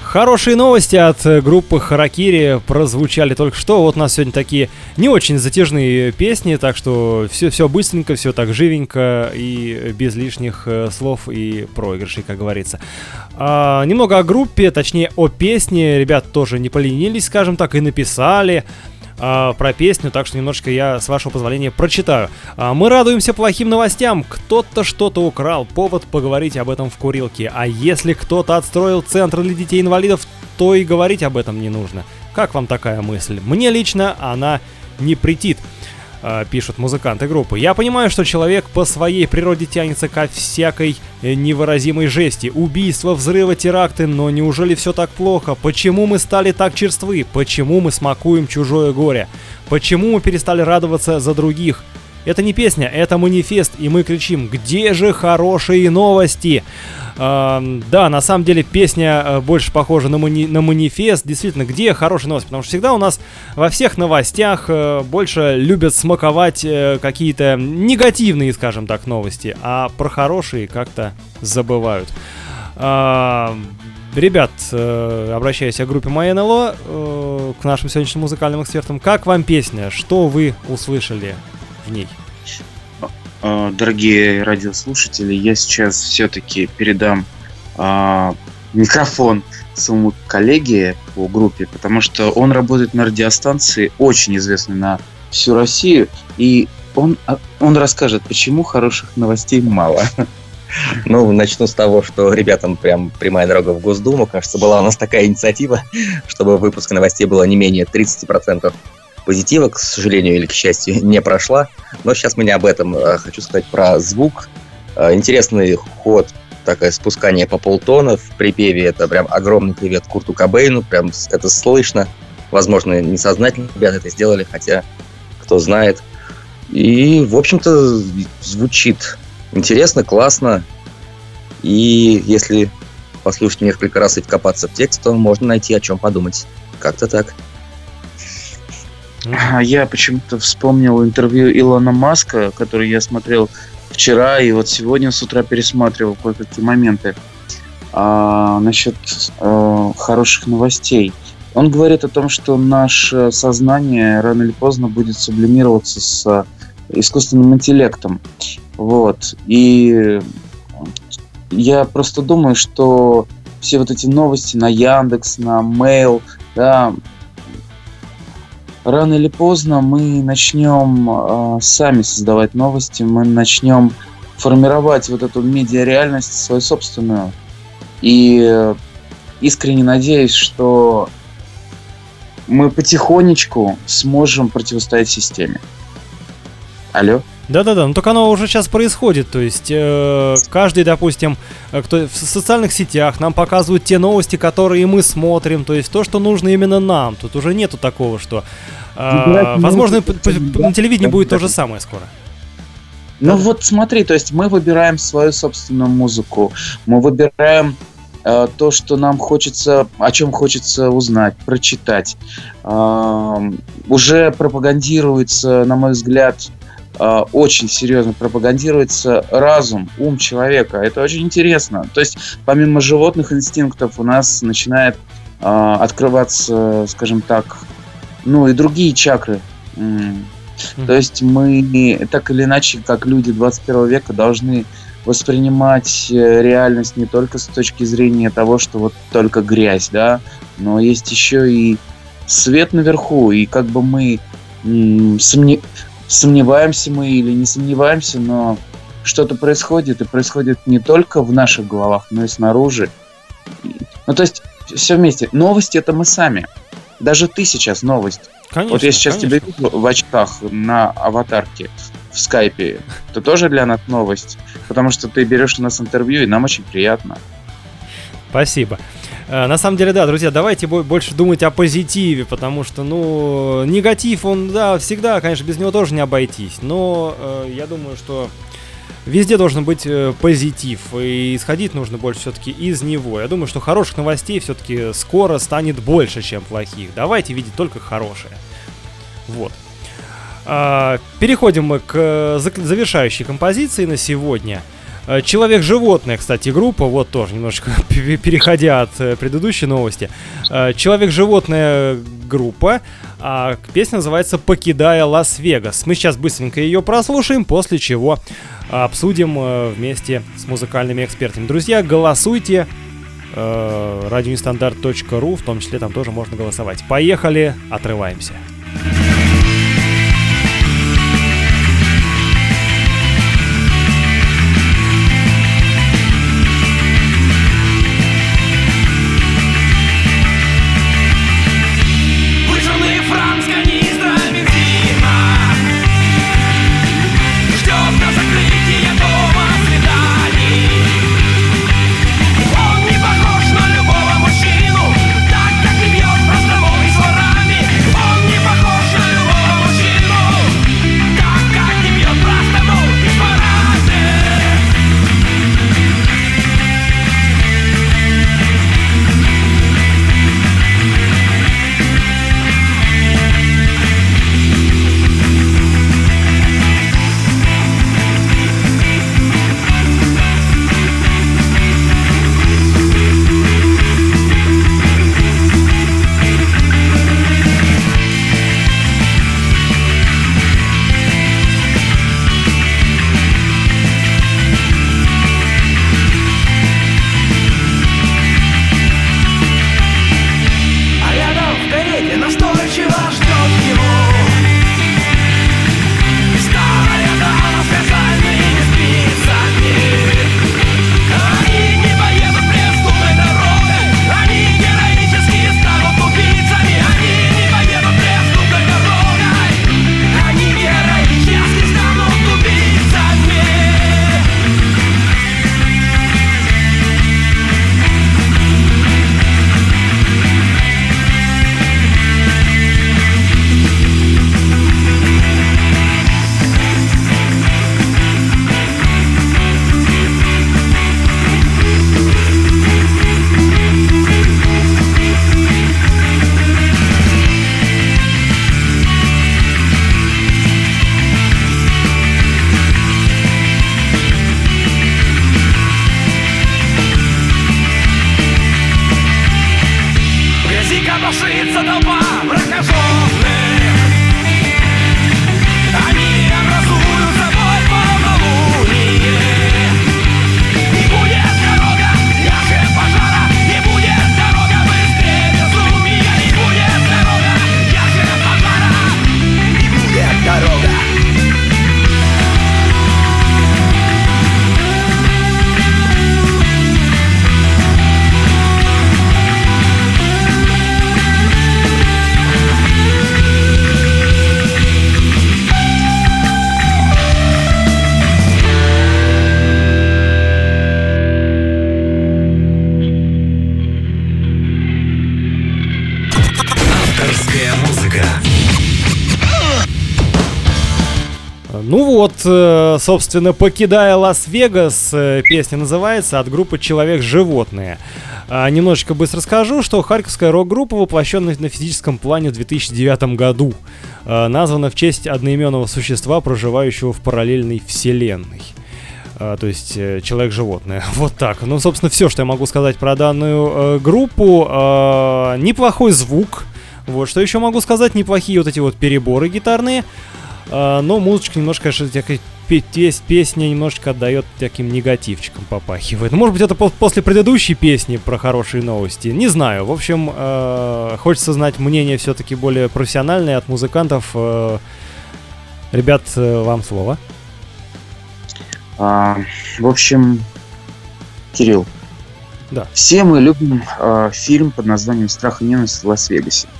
Хорошие новости от группы Харакири прозвучали только что. Вот у нас сегодня такие не очень затяжные песни, так что все, все быстренько, все так живенько и без лишних э, слов и проигрышей, как говорится. А, немного о группе, точнее о песне. Ребят тоже не поленились, скажем так, и написали а, про песню, так что немножечко я, с вашего позволения, прочитаю. А, мы радуемся плохим новостям. Кто-то что-то украл. Повод поговорить об этом в курилке. А если кто-то отстроил центр для детей-инвалидов, то и говорить об этом не нужно. Как вам такая мысль? Мне лично она не претит. А, Пишут музыканты группы. Я понимаю, что человек по своей природе тянется ко всякой э, невыразимой жести. Убийства, взрывы, теракты, но неужели все так плохо? Почему мы стали так черствы? Почему мы смакуем чужое горе? Почему мы перестали радоваться за других? Это не песня, это манифест, и мы кричим «Где же хорошие новости?» Эм, Да, на самом деле песня э, больше похожа на, мани- на манифест. Действительно, где хорошие новости? Потому что всегда у нас во всех новостях э, больше любят смаковать э, какие-то негативные, скажем так, новости, а про хорошие как-то забывают. Ребят, обращаясь к группе МайНЛО, к нашим сегодняшним музыкальным экспертам, как вам песня? Что вы услышали в ней? Э, Дорогие радиослушатели, я сейчас все-таки передам а, микрофон своему коллеге по группе, потому что он работает на радиостанции, очень известной на всю Россию, и он, а, он расскажет, почему хороших новостей мало. Ну, начну с того, что ребятам прям прямая дорога в Госдуму. Кажется, была у нас такая инициатива, чтобы выпуск новостей было не менее 30% позитива, к сожалению или к счастью, [laughs] не прошла. Но сейчас мы не об этом. а Хочу сказать про звук. А, Интересный ход, такое спускание по полтона в припеве. Это прям огромный привет Курту Кобейну. Прям это слышно. Возможно, несознательно ребята это сделали, хотя кто знает. И, в общем-то, звучит интересно, классно. И если послушать несколько раз и вкопаться в текст, то можно найти о чем подумать. Как-то так. А Я почему-то вспомнил интервью Илона Маска, который я смотрел вчера и вот сегодня с утра пересматривал кое-какие моменты а, насчет э, хороших новостей. Он говорит о том, что наше сознание рано или поздно будет сублимироваться с э, искусственным интеллектом. Вот. И я просто думаю, что все вот эти новости на Яндекс, на Mail, да, рано или поздно мы начнем э, сами создавать новости, мы начнем формировать вот эту медиа-реальность свою собственную. И э, искренне надеюсь, что мы потихонечку сможем противостоять системе. Алло? Да-да-да, ну только оно уже сейчас происходит, то есть э, каждый, допустим, э, кто в социальных сетях нам показывают те новости, которые мы смотрим, то есть то, что нужно именно нам. Тут уже нету такого, что, э, возможно, п- п- да, на телевидении будет то же самое скоро. Ну вот смотри, то есть мы выбираем свою собственную музыку, мы выбираем э, то, что нам хочется, о чем хочется узнать, прочитать. Ам, уже пропагандируется, на мой взгляд, э, очень серьезно пропагандируется разум, ум человека. Это очень интересно. То есть помимо животных инстинктов у нас начинает э, открываться, скажем так, ну и другие чакры. То есть мы так или иначе, как люди 21 века, должны воспринимать э, реальность не только с точки зрения того, что вот только грязь, да, но есть еще и свет наверху, и как бы мы сомне- сомневаемся мы или не сомневаемся, но что-то происходит, и происходит не только в наших головах, но и снаружи. Ну, то есть все вместе. Новости это мы сами. Даже ты сейчас новость. Конечно, вот я сейчас конечно. тебя вижу в очках на аватарке в скайпе. Это тоже для нас новость. Потому что ты берешь у нас интервью, и нам очень приятно. Спасибо. Э, На самом деле, да, друзья, давайте бо- больше думать о позитиве, потому что, ну, негатив, он, да, всегда, конечно, без него тоже не обойтись, но э, я думаю, что везде должен быть э, позитив, и исходить нужно больше все-таки из него. Я думаю, что хороших новостей все-таки скоро станет больше, чем плохих. Давайте видеть только хорошее. Вот. А, Переходим мы к э, завершающей композиции на сегодня. Э, Человек-животное, кстати, группа, вот тоже немножечко [laughs] пе- переходя от э, предыдущей новости. Э, Человек-животное группа, а песня называется «Покидая Лас-Вегас». Мы сейчас быстренько ее прослушаем, после чего обсудим вместе с музыкальными экспертами. Друзья, голосуйте радионестандарт.ру, в том числе там тоже можно голосовать. Поехали, отрываемся. Собственно, покидая Лас-Вегас, э, песня называется от группы Человек-животные. А, немножечко быстро скажу, что харьковская рок-группа, воплощенная на физическом плане в 2009 году, э, названа в честь одноименного существа, проживающего в параллельной вселенной. А, то есть э, человек-животное. [laughs] Вот так. Ну, собственно, все, что я могу сказать про данную э, группу. Э, неплохой звук. Вот, что еще могу сказать? Неплохие вот эти вот переборы гитарные. А, но музычка немножко, конечно, такая песня немножечко отдает таким негативчиком попахивает. Ну, может быть, это по- после предыдущей песни про хорошие новости. Не знаю. В общем, э, хочется знать мнение все-таки более профессиональное от музыкантов. Э, Ребят, э, вам слово. А, в общем, Кирилл. Да. Все мы любим а, фильм под названием «Страх и ненависть в Лас-Вегасе». А,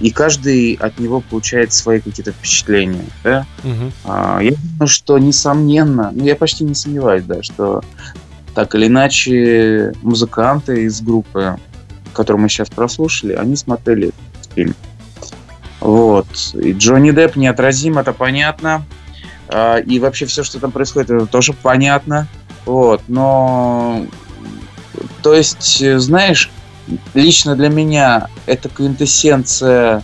и каждый от него получает свои какие-то впечатления. Да? А, я думаю, что несомненно, ну я почти не сомневаюсь, да, что так или иначе музыканты из группы, которую мы сейчас прослушали, они смотрели этот фильм. Вот. И Джонни Депп неотразим, это понятно. А, И вообще все, что там происходит, это тоже понятно. Вот. Но, то есть, э, знаешь, лично для меня это квинтэссенция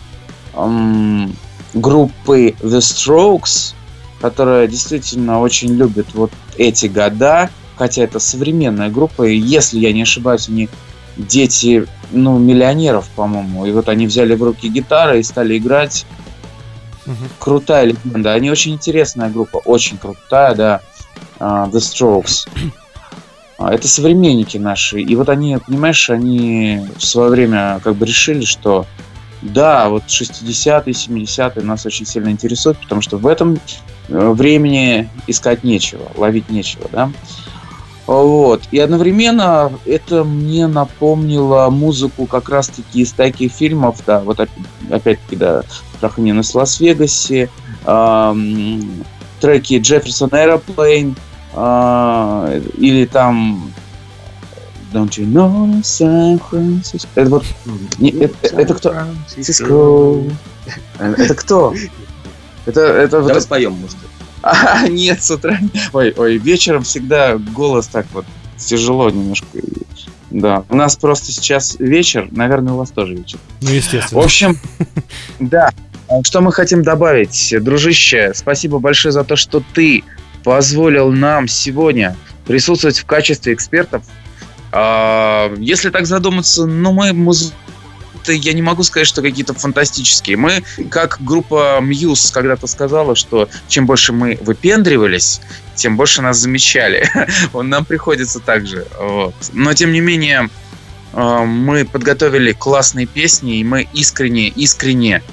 м, группы The Strokes, которая действительно очень любит вот эти года, хотя это современная группа, и если я не ошибаюсь, они дети, ну, миллионеров, по-моему, и вот они взяли в руки гитары и стали играть. Мгм. Крутая легенда. Они очень интересная группа, очень крутая, да. А, The Strokes. А, Это современники наши. И вот они, понимаешь, они в свое время как бы решили, что да, вот 60-е, 70-е нас очень сильно интересуют, потому что в этом э, времени искать нечего, ловить нечего, да. Вот. И одновременно это мне напомнило музыку как раз-таки из таких фильмов, да, вот оп- опять-таки, да, «Страх и ненависть в Лас-Вегасе», ам, треки Джефферсон Aeroplane, а, или там Don't you know San Francisco? Это вот... не, это, это кто? Cisco. Это кто? Это, это вот Давай споем, может. [laughs] а, нет, с утра. Ой, ой, вечером всегда голос так вот тяжело немножко. Да, у нас просто сейчас вечер, наверное, у вас тоже вечер. Ну, В естественно. общем, [laughs] да. Что мы хотим добавить? Дружище, спасибо большое за то, что ты позволил нам сегодня присутствовать в качестве экспертов. А, Если так задуматься, ну мы муз- это я не могу сказать, что какие-то фантастические. Мы, как группа Muse когда-то сказала, что чем больше мы выпендривались, тем больше нас замечали. [laughs] Нам приходится так же. Вот. Но, тем не менее, э, мы подготовили классные песни, и мы искренне, искренне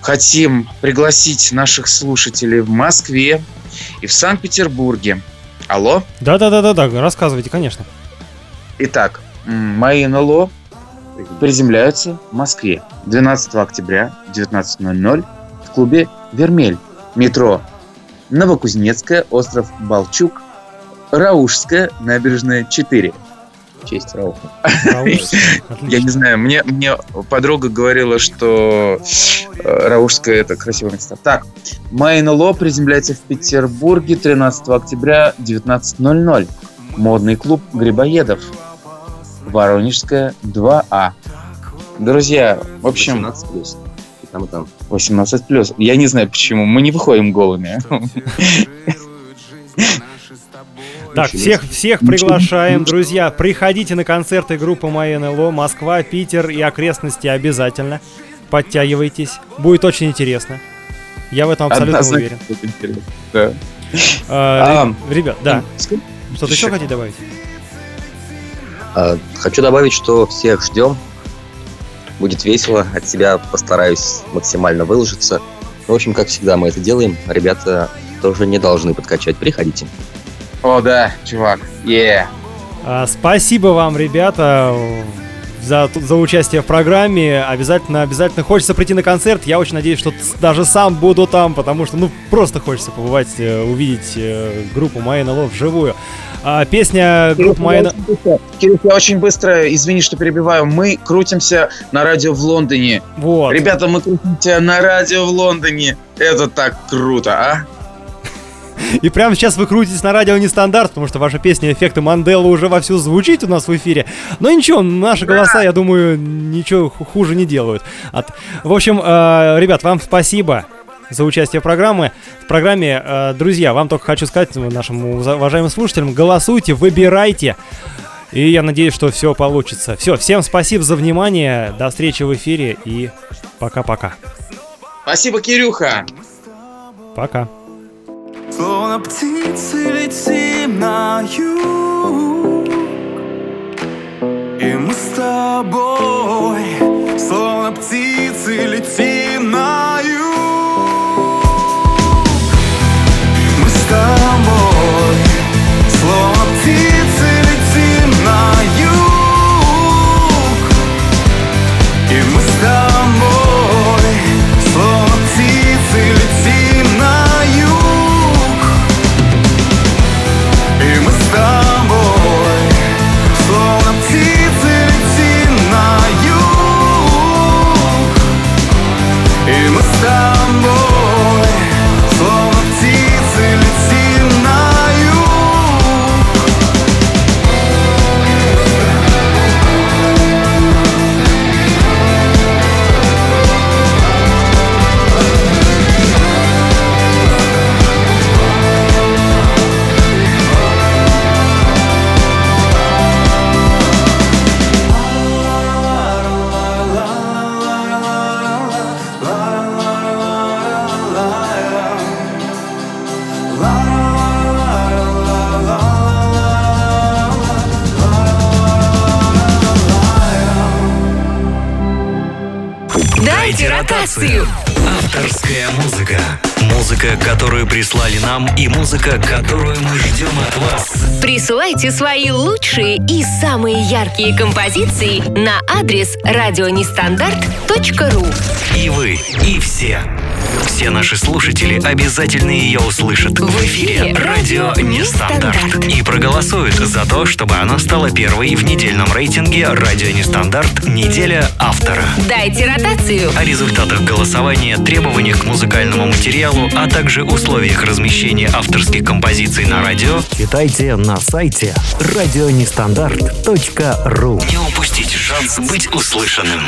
хотим пригласить наших слушателей в Москве и в Санкт-Петербурге. Алло? Да-да-да-да-да, рассказывайте, конечно. Итак, мои НЛО приземляются в Москве 12 октября в 19.00 в клубе «Вермель». Метро Новокузнецкая, остров Балчук, Раушская, набережная 4. В честь Рауха. [laughs] Я не знаю, мне, мне подруга говорила, что э, Раушская это красивое место. Так, мои НЛО приземляется в Петербурге 13 октября 19.00. Модный клуб Грибоедов. Воронежская 2А. Друзья, в общем, 18 плюс. И там, и там. 18 плюс. Я не знаю почему, мы не выходим голыми. [laughs] Так, всех, всех приглашаем, друзья. Приходите на концерты группы Моя НЛО, Москва, Питер и окрестности обязательно. Подтягивайтесь. Будет очень интересно. Я в этом абсолютно Однозначно уверен. Да. А, А, ре- Ребят, да. Что-то еще еще. хотите добавить? А, Хочу добавить, что всех ждем. Будет весело. От себя постараюсь максимально выложиться. В общем, как всегда, мы это делаем. Ребята тоже не должны подкачать. Приходите. О, да, чувак. Е. А, Спасибо вам, ребята, за, за участие в программе. Обязательно, обязательно хочется прийти на концерт. Я очень надеюсь, что даже сам буду там, потому что, ну, просто хочется побывать, э, увидеть э, группу Моя НЛО вживую. А, песня группы Майна... Кирилл, я очень быстро, извини, что перебиваю. Мы крутимся на радио в Лондоне. Вот. Ребята, мы крутимся на радио в Лондоне. Это так круто, а? И прямо сейчас вы крутитесь на радио Нестандарт, потому что ваша песня «Эффекты Манделы» уже вовсю звучит у нас в эфире. Но ничего, наши голоса, я думаю, ничего ху- хуже не делают. От- В общем, э, ребят, вам спасибо за участие в программе. В программе, э, друзья, вам только хочу сказать, ну, нашим уважаемым слушателям, голосуйте, выбирайте. И я надеюсь, что все получится. Все, всем спасибо за внимание. До встречи в эфире и пока-пока. Спасибо, Кирюха. Пока. Словно птицы летим на юг. И мы с тобой Словно птицы летим на юг музыка, которую мы ждем от вас. Присылайте свои лучшие и самые яркие композиции на адрес радионестандарт.ру. И вы, и все. Все наши слушатели обязательно ее услышат в эфире «Радио Нестандарт» и проголосуют за то, чтобы она стала первой в недельном рейтинге «Радио Нестандарт. Неделя автора». Дайте ротацию. О результатах голосования, требованиях к музыкальному материалу, а также условиях размещения авторских композиций на радио Читайте на сайте радионестандарт.ру не упустите шанс быть услышанным.